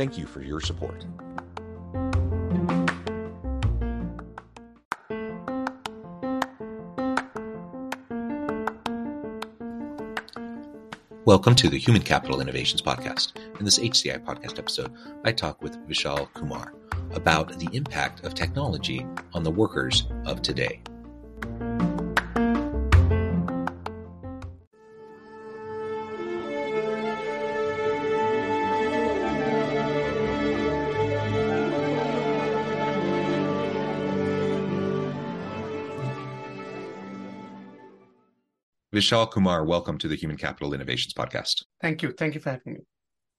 Thank you for your support. Welcome to the Human Capital Innovations Podcast. In this HCI podcast episode, I talk with Vishal Kumar about the impact of technology on the workers of today. Vishal Kumar, welcome to the Human Capital Innovations Podcast. Thank you. Thank you for having me.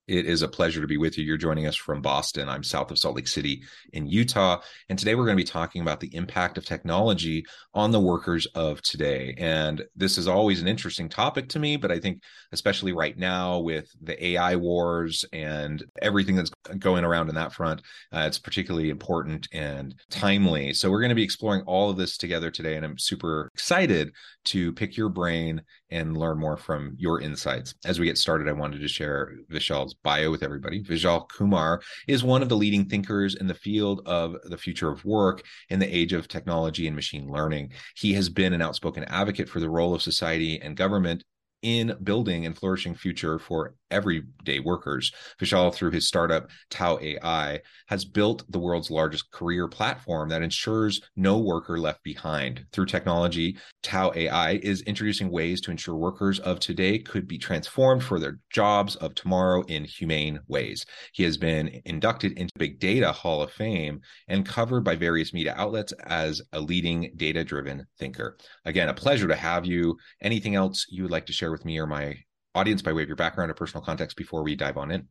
It is a pleasure to be with you. You're joining us from Boston. I'm south of Salt Lake City in Utah. And today we're going to be talking about the impact of technology on the workers of today. And this is always an interesting topic to me, but I think, especially right now with the AI wars and everything that's going around in that front, uh, it's particularly important and timely. So we're going to be exploring all of this together today. And I'm super excited to pick your brain and learn more from your insights. As we get started, I wanted to share Vishal's bio with everybody. Vishal Kumar is one of the leading thinkers in the field of the future of work in the age of technology and machine learning. He has been an outspoken advocate for the role of society and government in building and flourishing future for everyday workers. Vishal, through his startup TAO AI, has built the world's largest career platform that ensures no worker left behind. Through technology, TAO AI is introducing ways to ensure workers of today could be transformed for their jobs of tomorrow in humane ways. He has been inducted into Big Data Hall of Fame and covered by various media outlets as a leading data driven thinker. Again, a pleasure to have you. Anything else you would like to share with me or my audience by way of your background or personal context before we dive on in?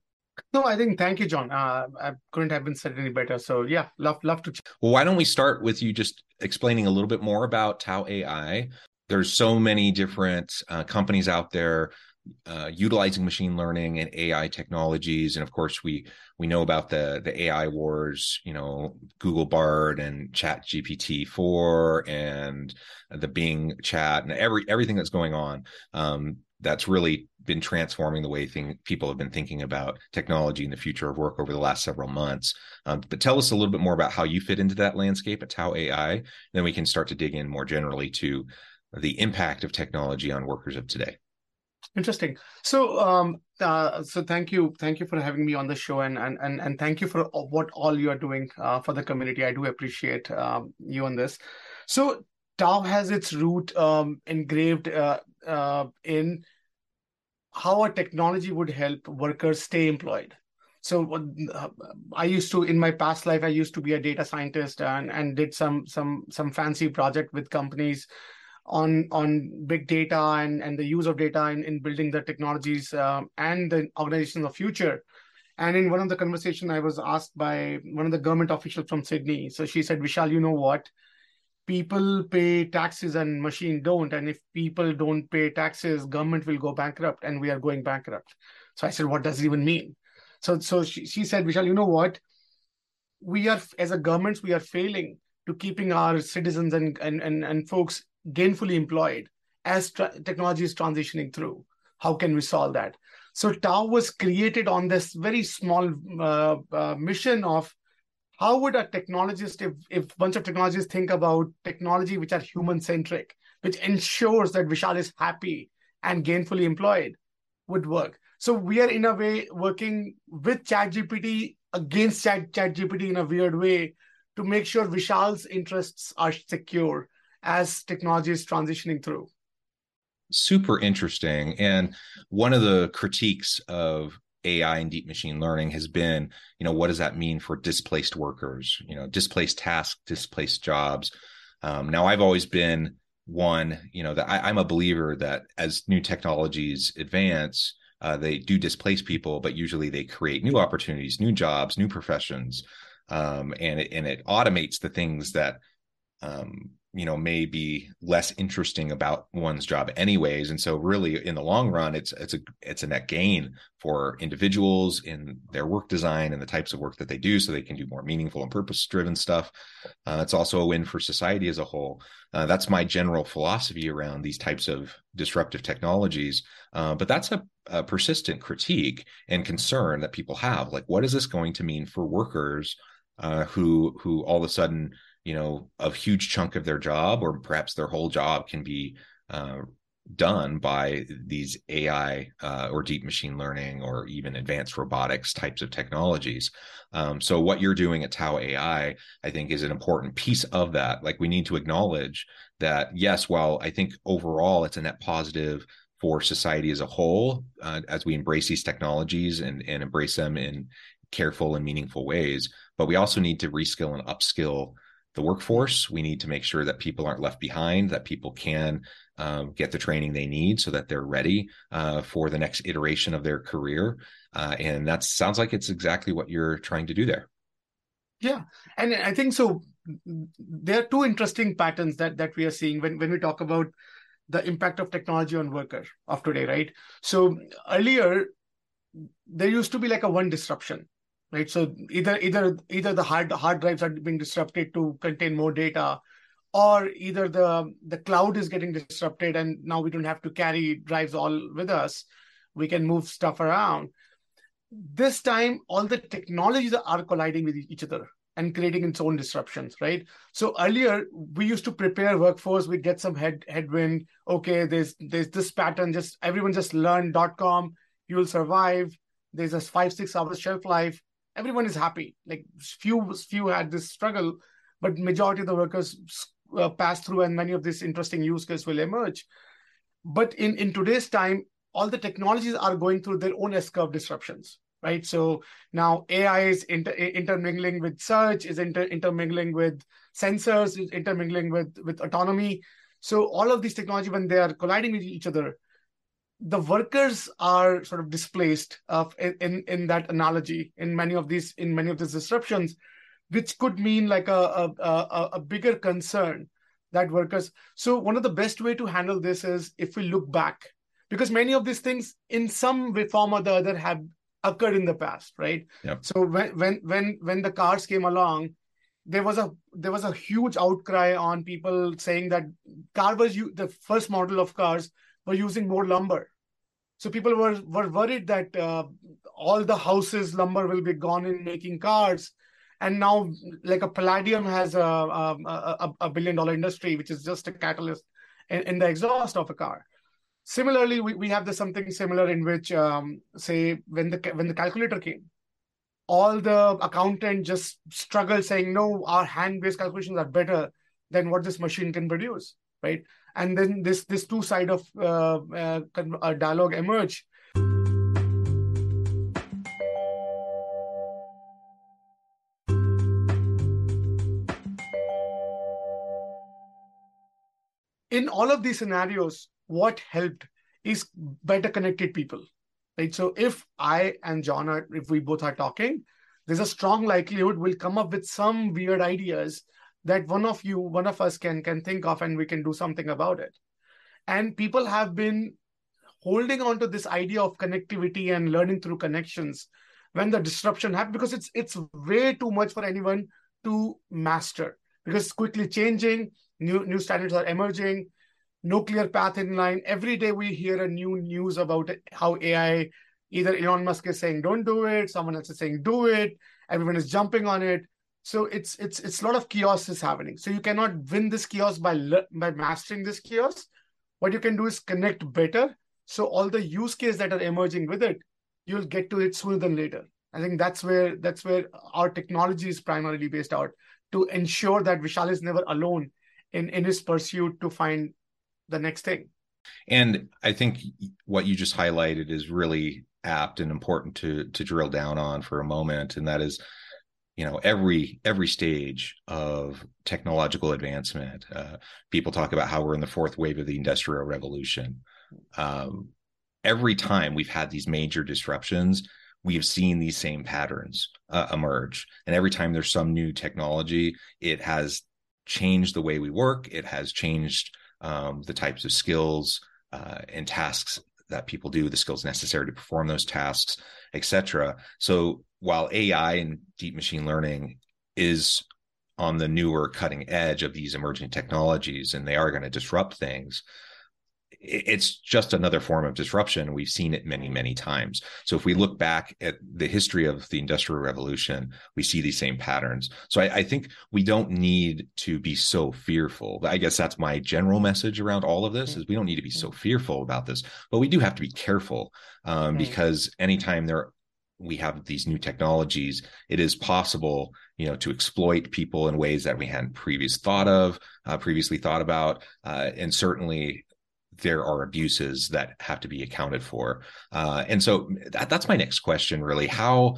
No, I think thank you, John. Uh, I couldn't have been said any better. So yeah, love love to. Well, why don't we start with you just explaining a little bit more about TAO AI? There's so many different uh, companies out there uh, utilizing machine learning and AI technologies, and of course we we know about the the AI wars. You know, Google Bard and Chat GPT four and the Bing Chat and every everything that's going on. Um, that's really been transforming the way thing, people have been thinking about technology and the future of work over the last several months. Um, but tell us a little bit more about how you fit into that landscape at TAO AI. Then we can start to dig in more generally to the impact of technology on workers of today. Interesting. So, um, uh, so thank you, thank you for having me on the show, and and and and thank you for what all you are doing uh, for the community. I do appreciate um, you on this. So, TAO has its root um, engraved uh, uh, in how a technology would help workers stay employed. So uh, I used to in my past life I used to be a data scientist and and did some some some fancy project with companies on on big data and and the use of data in, in building the technologies uh, and the organizations of future. And in one of the conversation, I was asked by one of the government officials from Sydney. So she said, Vishal, you know what? People pay taxes and machine don't and if people don't pay taxes government will go bankrupt and we are going bankrupt. So i said what does it even mean? So so she, she said vishal you know what? We are as a governments we are failing to keeping our citizens and and and, and folks gainfully employed as tra- technology is transitioning through. How can we solve that? So TAO was created on this very small uh, uh, mission of how would a technologist if, if a bunch of technologists think about technology which are human centric which ensures that vishal is happy and gainfully employed would work so we are in a way working with chatgpt against Chat ChatGPT in a weird way to make sure Vishal's interests are secure as technology is transitioning through. Super interesting. And one of the critiques of AI and deep machine learning has been, you know, what does that mean for displaced workers? You know, displaced tasks, displaced jobs. Um, now, I've always been one, you know, that I, I'm a believer that as new technologies advance, uh, they do displace people, but usually they create new opportunities, new jobs, new professions, um, and it and it automates the things that um, you know may be less interesting about one's job anyways. And so really in the long run it's it's a it's a net gain for individuals in their work design and the types of work that they do so they can do more meaningful and purpose driven stuff. Uh, it's also a win for society as a whole. Uh, that's my general philosophy around these types of disruptive technologies. Uh, but that's a, a persistent critique and concern that people have. Like what is this going to mean for workers uh, who who all of a sudden you know a huge chunk of their job or perhaps their whole job can be uh, done by these AI uh, or deep machine learning or even advanced robotics types of technologies. Um, so what you're doing at TAO AI, I think, is an important piece of that. Like we need to acknowledge that yes, while I think overall it's a net positive for society as a whole uh, as we embrace these technologies and, and embrace them in careful and meaningful ways, but we also need to reskill and upskill the workforce. We need to make sure that people aren't left behind, that people can um, get the training they need so that they're ready uh, for the next iteration of their career. Uh, and that sounds like it's exactly what you're trying to do there. Yeah, and I think so. There are two interesting patterns that that we are seeing when when we talk about the impact of technology on worker of today, right? So earlier, there used to be like a one disruption right? So either either either the hard hard drives are being disrupted to contain more data, or either the the cloud is getting disrupted and now we don't have to carry drives all with us. We can move stuff around. This time, all the technologies are colliding with each other and creating its own disruptions, right? So earlier we used to prepare workforce, we get some head headwind. Okay, there's there's this pattern, just everyone just learn dot com, you will survive. There's a five, six hours shelf life everyone is happy. Like few few had this struggle, but majority of the workers uh, pass through, and many of these interesting use cases will emerge. But in in today's time, all the technologies are going through their own S curve disruptions, right? So now AI is inter- intermingling with search, is inter- intermingling with sensors, is intermingling with with autonomy. So all of these technology, when they are colliding with each other, the workers are sort of displaced uh, in in that analogy in many of these in many of these disruptions which could mean like a a, a, bigger concern that workers so one of the best way to handle this is if we look back because many of these things in some way form or the other have occurred in the past right yep. so when when when when the cars came along there was a there was a huge outcry on people saying that car was the first model of cars were using more lumber. So people were, were worried that uh, all the houses lumber will be gone in making cars. And now, like a palladium has a, a, a, a billion dollar industry, which is just a catalyst in, in the exhaust of a car. Similarly, we, we have the something similar in which, um, say, when the when the calculator came, all the accountant just struggled saying, no, our hand-based calculations are better than what this machine can produce, right? and then this this two side of uh, uh, uh, dialogue emerge in all of these scenarios what helped is better connected people right so if i and john are if we both are talking there's a strong likelihood we'll come up with some weird ideas that one of you one of us can can think of and we can do something about it. And people have been holding on to this idea of connectivity and learning through connections when the disruption happened because it's it's way too much for anyone to master because quickly changing new new standards are emerging no clear path in line. Every day we hear a new news about how ai either elon musk is saying don't do it someone else is saying do it everyone is jumping on it so it's it's it's a lot of chaos is happening. So you cannot win this chaos by by mastering this chaos what you can do is connect better. So all the use case that are emerging with it you'll get to it sooner than later. I think that's where that's where our technology is primarily based out to ensure that Vishal is never alone in in his pursuit to find the next thing. And I think what you just highlighted is really apt and important to to drill down on for a moment, and that is you know every every stage of technological advancement. Uh, people talk about how we're in the fourth wave of the industrial revolution. Um, every time we've had these major disruptions we have seen these same patterns uh, emerge. And every time there's some new technology it has changed the way we work. It has changed um, the types of skills uh, and tasks that people do the skills necessary to perform those tasks etc so while ai and deep machine learning is on the newer cutting edge of these emerging technologies and they are going to disrupt things it's just another form of disruption. We've seen it many, many times. So if we look back at the history of the Industrial Revolution, we see these same patterns. So I, I think we don't need to be so fearful. I guess that's my general message around all of this: is we don't need to be so fearful about this, but we do have to be careful um, because anytime there we have these new technologies, it is possible, you know, to exploit people in ways that we hadn't previous thought of, uh, previously thought about, uh, and certainly there are abuses that have to be accounted for. Uh, and so that, that's my next question, really. How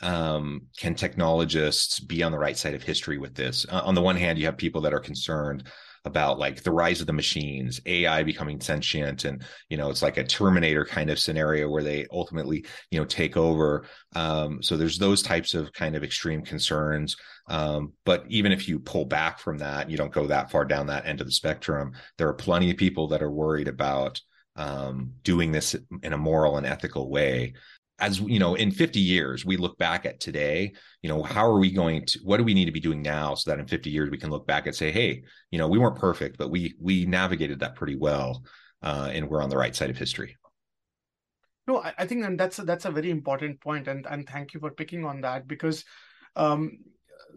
um, can technologists be on the right side of history with this? Uh, on the one hand, you have people that are concerned about like the rise of the machines, AI becoming sentient, and you know it's like a Terminator kind of scenario where they ultimately you know take over. Um, so there's those types of kind of extreme concerns. Um, but even if you pull back from that, you don't go that far down that end of the spectrum. There are plenty of people that are worried about um, doing this in a moral and ethical way as you know in 50 years we look back at today you know how are we going to what do we need to be doing now so that in 50 years we can look back and say hey you know we weren't perfect but we we navigated that pretty well uh, and we're on the right side of history. No i, I think and that's a, that's a very important point and and thank you for picking on that because um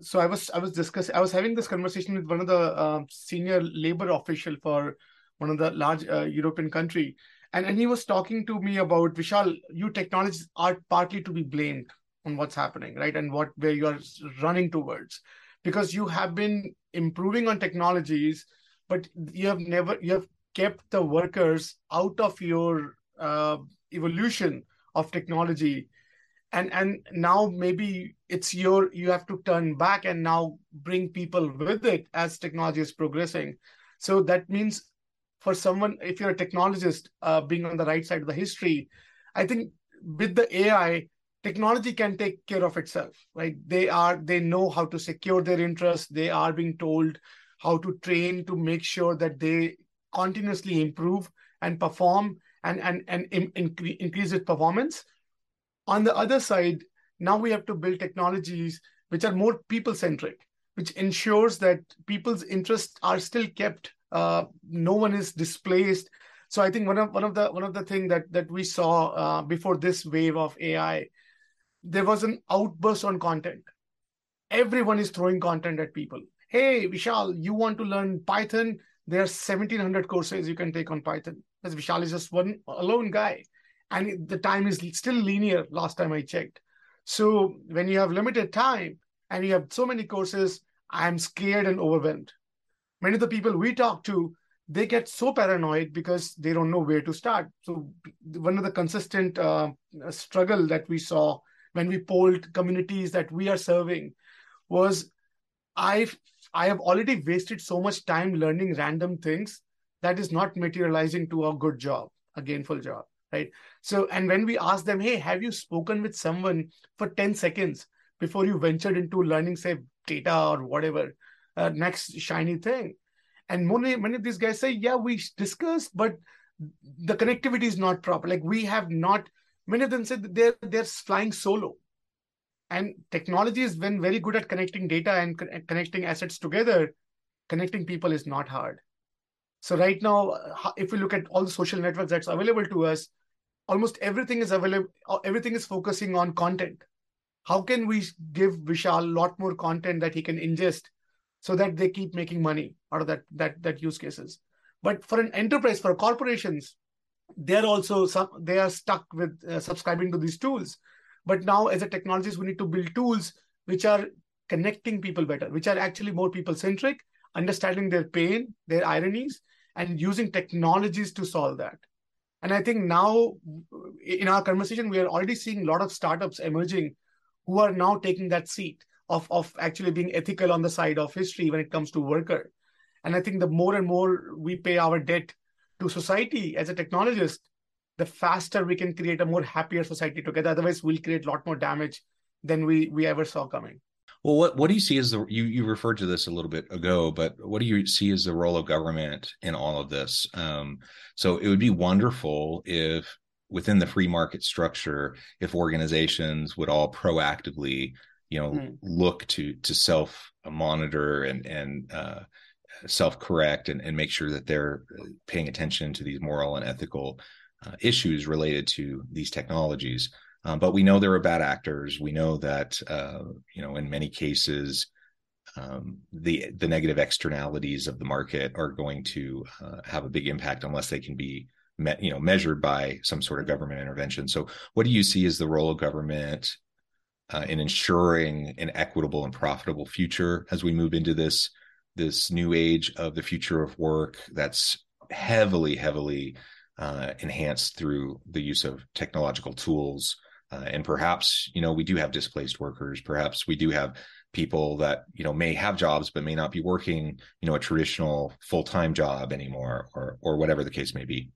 so i was i was discussing i was having this conversation with one of the uh, senior labor official for one of the large uh, european country and, and he was talking to me about Vishal, you technologies are partly to be blamed on what's happening, right? And what where you are running towards. Because you have been improving on technologies, but you have never you have kept the workers out of your uh, evolution of technology and and now maybe it's your you have to turn back and now bring people with it as technology is progressing so that means for someone, if you're a technologist, uh, being on the right side of the history, I think with the AI, technology can take care of itself, right? They are they know how to secure their interests. They are being told how to train to make sure that they continuously improve and perform and and and in, in, increase its performance. On the other side, now we have to build technologies which are more people centric, which ensures that people's interests are still kept uh, no one is displaced. So i think one of one of the one of the thing that that we saw uh, before this wave of ai there was an outburst on content. Everyone is throwing content at people. Hey vishal you want to learn python? There are 1700 courses you can take on python. As vishal is just one alone guy. And the time is still linear last time i checked. So when you have limited time and you have so many courses i'm scared and overwhelmed many of the people we talk to they get so paranoid because they don't know where to start. So one of the consistent uh, struggle that we saw when we polled communities that we are serving was i i have already wasted so much time learning random things that is not materializing to a good job a gainful job right? So and when we ask them hey have you spoken with someone for 10 seconds before you ventured into learning say data or whatever uh, next shiny thing. And many, many of these guys say, yeah, we discussed, but the connectivity is not proper. Like we have not, many of them said they're, they're flying solo. And technology has been very good at connecting data and co- connecting assets together. Connecting people is not hard. So right now, uh, if we look at all the social networks that's available to us, almost everything is available. Uh, everything is focusing on content. How can we give Vishal a lot more content that he can ingest so that they keep making money out of that that that use cases. But for an enterprise for corporations they're also some they are stuck with uh, subscribing to these tools. But now as a technologist we need to build tools which are connecting people better which are actually more people centric understanding their pain their ironies and using technologies to solve that. And i think now in our conversation we are already seeing a lot of startups emerging who are now taking that seat of, of actually being ethical on the side of history when it comes to worker and i think the more and more we pay our debt to society as a technologist the faster we can create a more happier society together. Otherwise, we'll create a lot more damage than we we ever saw coming. Well, what what do you see as the you you referred to this a little bit ago, but what do you see as the role of government in all of this? Um, so it would be wonderful if within the free market structure, if organizations would all proactively, you know, mm. look to to self monitor and and uh, self correct and, and make sure that they're paying attention to these moral and ethical uh, issues related to these technologies. Um, but we know there are bad actors. We know that uh, you know in many cases um, the the negative externalities of the market are going to uh, have a big impact unless they can be met, you know measured by some sort of government intervention. So, what do you see as the role of government uh, in ensuring an equitable and profitable future as we move into this this new age of the future of work that's heavily heavily uh, enhanced through the use of technological tools. Uh, and perhaps, you know, we do have displaced workers. Perhaps we do have people that, you know, may have jobs but may not be working, you know, a traditional full-time job anymore or or whatever the case may be.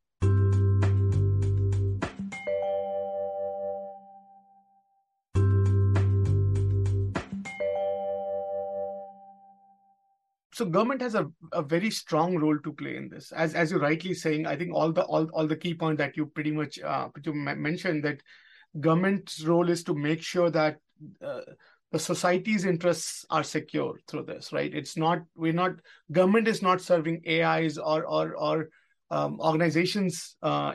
So government has a, a very strong role to play in this. As as you're rightly saying i think all the all, all the key point that you pretty much uh, you mentioned that government's role is to make sure that uh, the society's interests are secure through this right? It's not we're not government is not serving ais or or or um, organizations uh,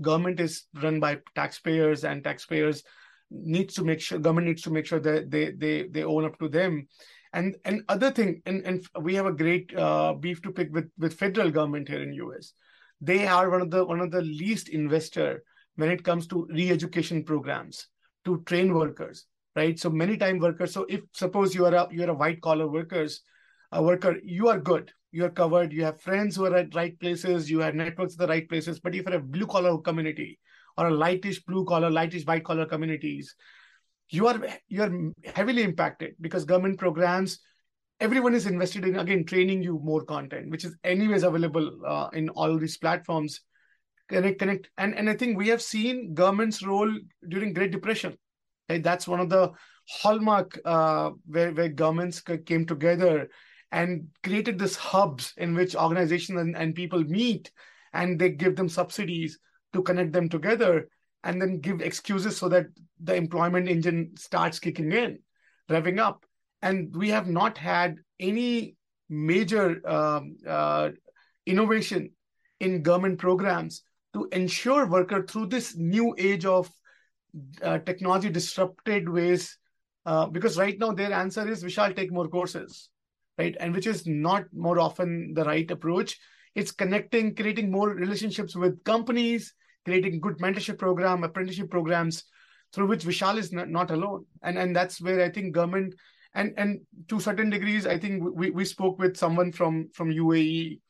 government is run by taxpayers and taxpayers needs to make sure government needs to make sure that they they they own up to them and and other thing, and, and we have a great uh, beef to pick with with federal government here in US. They are one of the one of the least investor when it comes to re-education programs to train workers, right? So many time workers. So if suppose you are a you are a white collar workers, a worker, you are good, you are covered, you have friends who are at right places, you have networks at the right places. But if you're a blue collar community or a lightish blue collar, lightish white collar communities, you are you are heavily impacted because government programs everyone is invested in again training you more content which is anyways available uh, in all these platforms. Connect connect. And and i think we have seen government's role during great depression. Right? that's one of the hallmark uh, where where governments came together and created this hubs in which organizations and, and people meet and they give them subsidies to connect them together and then give excuses so that the employment engine starts kicking in, revving up. And we have not had any major um, uh, innovation in government programs to ensure worker through this new age of uh, technology disrupted ways. Uh, because right now their answer is we shall take more courses, right? And which is not more often the right approach. It's connecting, creating more relationships with companies, creating good mentorship program, apprenticeship programs through which Vishal is not, not alone. And and that's where I think government and and to certain degrees, I think we, we spoke with someone from from UAE.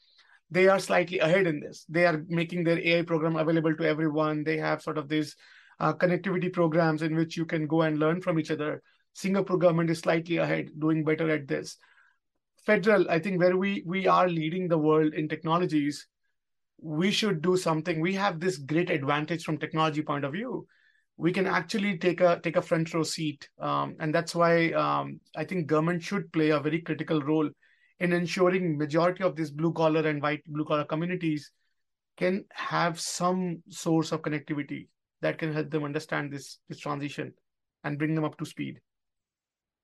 They are slightly ahead in this. They are making their AI program available to everyone. They have sort of these uh, connectivity programs in which you can go and learn from each other. Singapore government is slightly ahead, doing better at this. Federal, I think, where we we are leading the world in technologies, we should do something we have this great advantage from technology point of view we can actually take a take a front row seat um, and that's why um, i think government should play a very critical role in ensuring majority of these blue collar and white blue collar communities can have some source of connectivity that can help them understand this this transition and bring them up to speed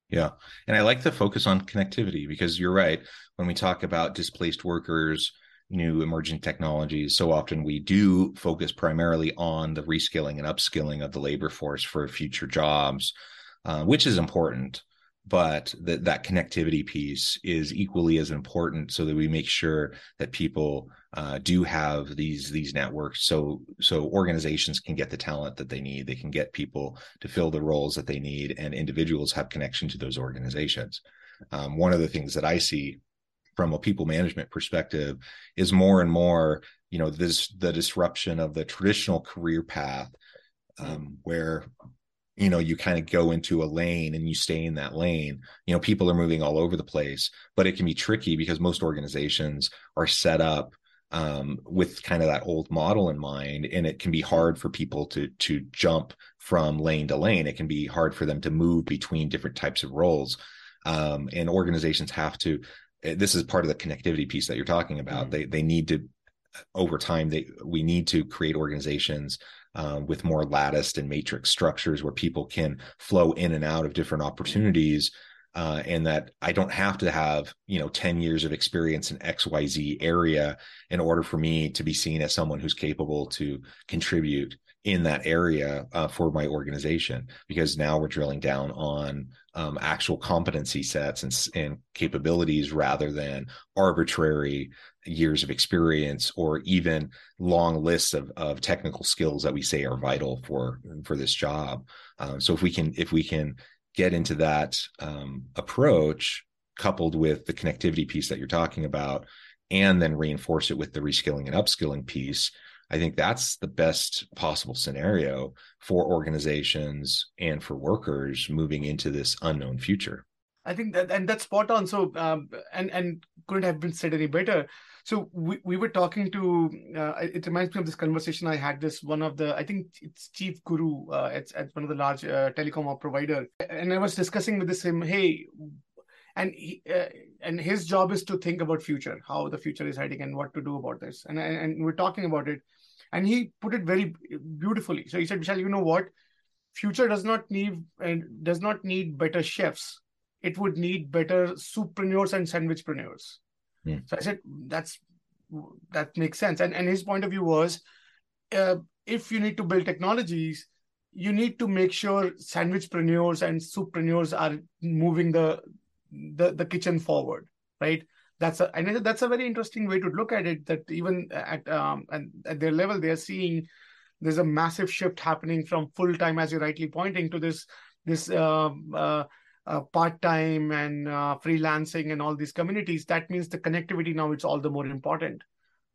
yeah. And I like the focus on connectivity because you're right. When we talk about displaced workers, new emerging technologies, so often we do focus primarily on the reskilling and upskilling of the labor force for future jobs, uh, which is important. but that that connectivity piece is equally as important so that we make sure that people uh, do have these these networks. So so organizations can get the talent that they need. They can get people to fill the roles that they need and individuals have connection to those organizations. Um, one of the things that i see from a people management perspective is more and more you know this the disruption of the traditional career path um, where you know you kind of go into a lane and you stay in that lane. You know people are moving all over the place but it can be tricky because most organizations are set up um, with kind of that old model in mind and it can be hard for people to to jump from lane to lane. It can be hard for them to move between different types of roles. Um, and organizations have to this is part of the connectivity piece that you're talking about mm-hmm. they they need to over time they we need to create organizations um, with more latticed and matrix structures where people can flow in and out of different opportunities uh, and that I don't have to have you know 10 years of experience in XYZ area in order for me to be seen as someone who's capable to contribute in that area uh, for my organization because now we're drilling down on um, actual competency sets and, and capabilities rather than arbitrary years of experience or even long lists of, of technical skills that we say are vital for for this job. Um, so if we can if we can get into that um, approach coupled with the connectivity piece that you're talking about and then reinforce it with the reskilling and upskilling piece i think that's the best possible scenario for organizations and for workers moving into this unknown future I think that, and that's spot on. So, um, and and couldn't have been said any better. So we, we were talking to. Uh, it reminds me of this conversation I had. This one of the I think it's Chief Guru. Uh, it's at one of the large uh, telecom provider, and I was discussing with this him. Hey, and he, uh, and his job is to think about future, how the future is heading, and what to do about this. And and we're talking about it, and he put it very beautifully. So he said, Vishal, you know what? Future does not need and does not need better chefs it would need better soupreneurs and sandwichpreneurs. Mm. So I said, that's that makes sense. And and his point of view was, uh, if you need to build technologies, you need to make sure sandwichpreneurs and soupreneurs are moving the the, the kitchen forward, right? That's a and that's a very interesting way to look at it. That even at um and at their level, they're seeing there's a massive shift happening from full time, as you're rightly pointing to this this uh, uh, uh, part-time and uh, freelancing and all these communities that means the connectivity now it's all the more important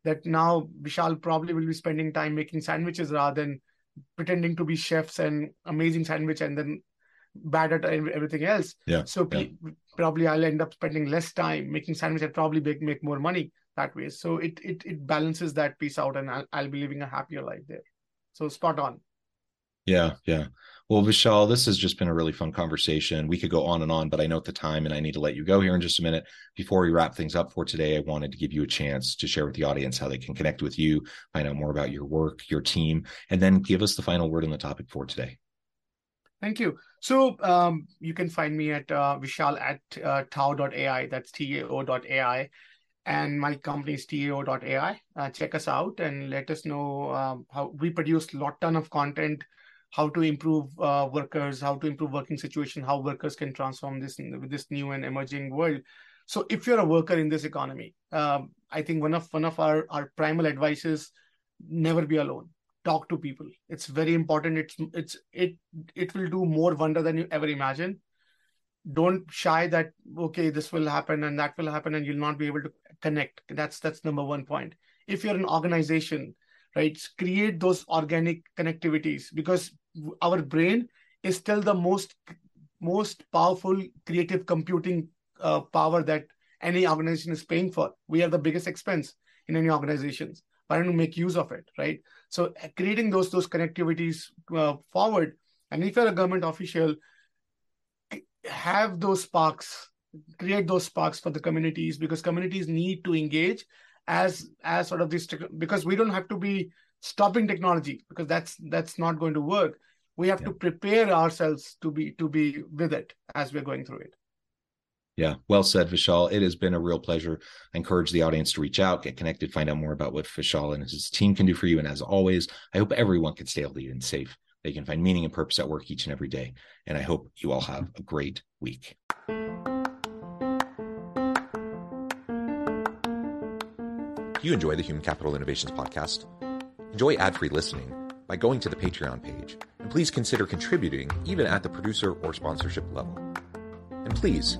that now vishal probably will be spending time making sandwiches rather than pretending to be chefs and amazing sandwich and then bad at everything else yeah so yeah. probably i'll end up spending less time making sandwich and probably make, make more money that way so it, it it balances that piece out and I'll, I'll be living a happier life there so spot on yeah yeah well, Vishal, this has just been a really fun conversation. We could go on and on, but I note the time and I need to let you go here in just a minute. Before we wrap things up for today, I wanted to give you a chance to share with the audience how they can connect with you, find out more about your work, your team, and then give us the final word on the topic for today. Thank you. So um, you can find me at uh, Vishal at uh, tao.ai. That's T-A-O.ai. And my company is TAO.ai. Uh, check us out and let us know um, how we produce a lot ton of content how to improve uh, workers, how to improve working situation, how workers can transform this with this new and emerging world. So if you're a worker in this economy, um, I think one of one of our our primal advice is never be alone. Talk to people. It's very important. It's it's it it will do more wonder than you ever imagine. Don't shy that okay this will happen and that will happen and you'll not be able to connect. That's that's number one point. If you're an organization right create those organic connectivities because our brain is still the most most powerful creative computing uh, power that any organization is paying for we are the biggest expense in any organizations why don't we make use of it right? So uh, creating those those connectivities uh, forward. And if you're a government official have those sparks create those sparks for the communities because communities need to engage as as sort of this because we don't have to be stopping technology because that's that's not going to work. We have yeah. to prepare ourselves to be to be with it as we're going through it yeah, well said, Vishal. It has been a real pleasure. I encourage the audience to reach out, get connected, find out more about what Vishal and his team can do for you. And as always, I hope everyone can stay healthy and safe. they can find meaning and purpose at work each and every day. And I hope you all have a great week. You enjoy the Human Capital Innovations podcast? Enjoy ad free listening by going to the Patreon page, and please consider contributing even at the producer or sponsorship level. And please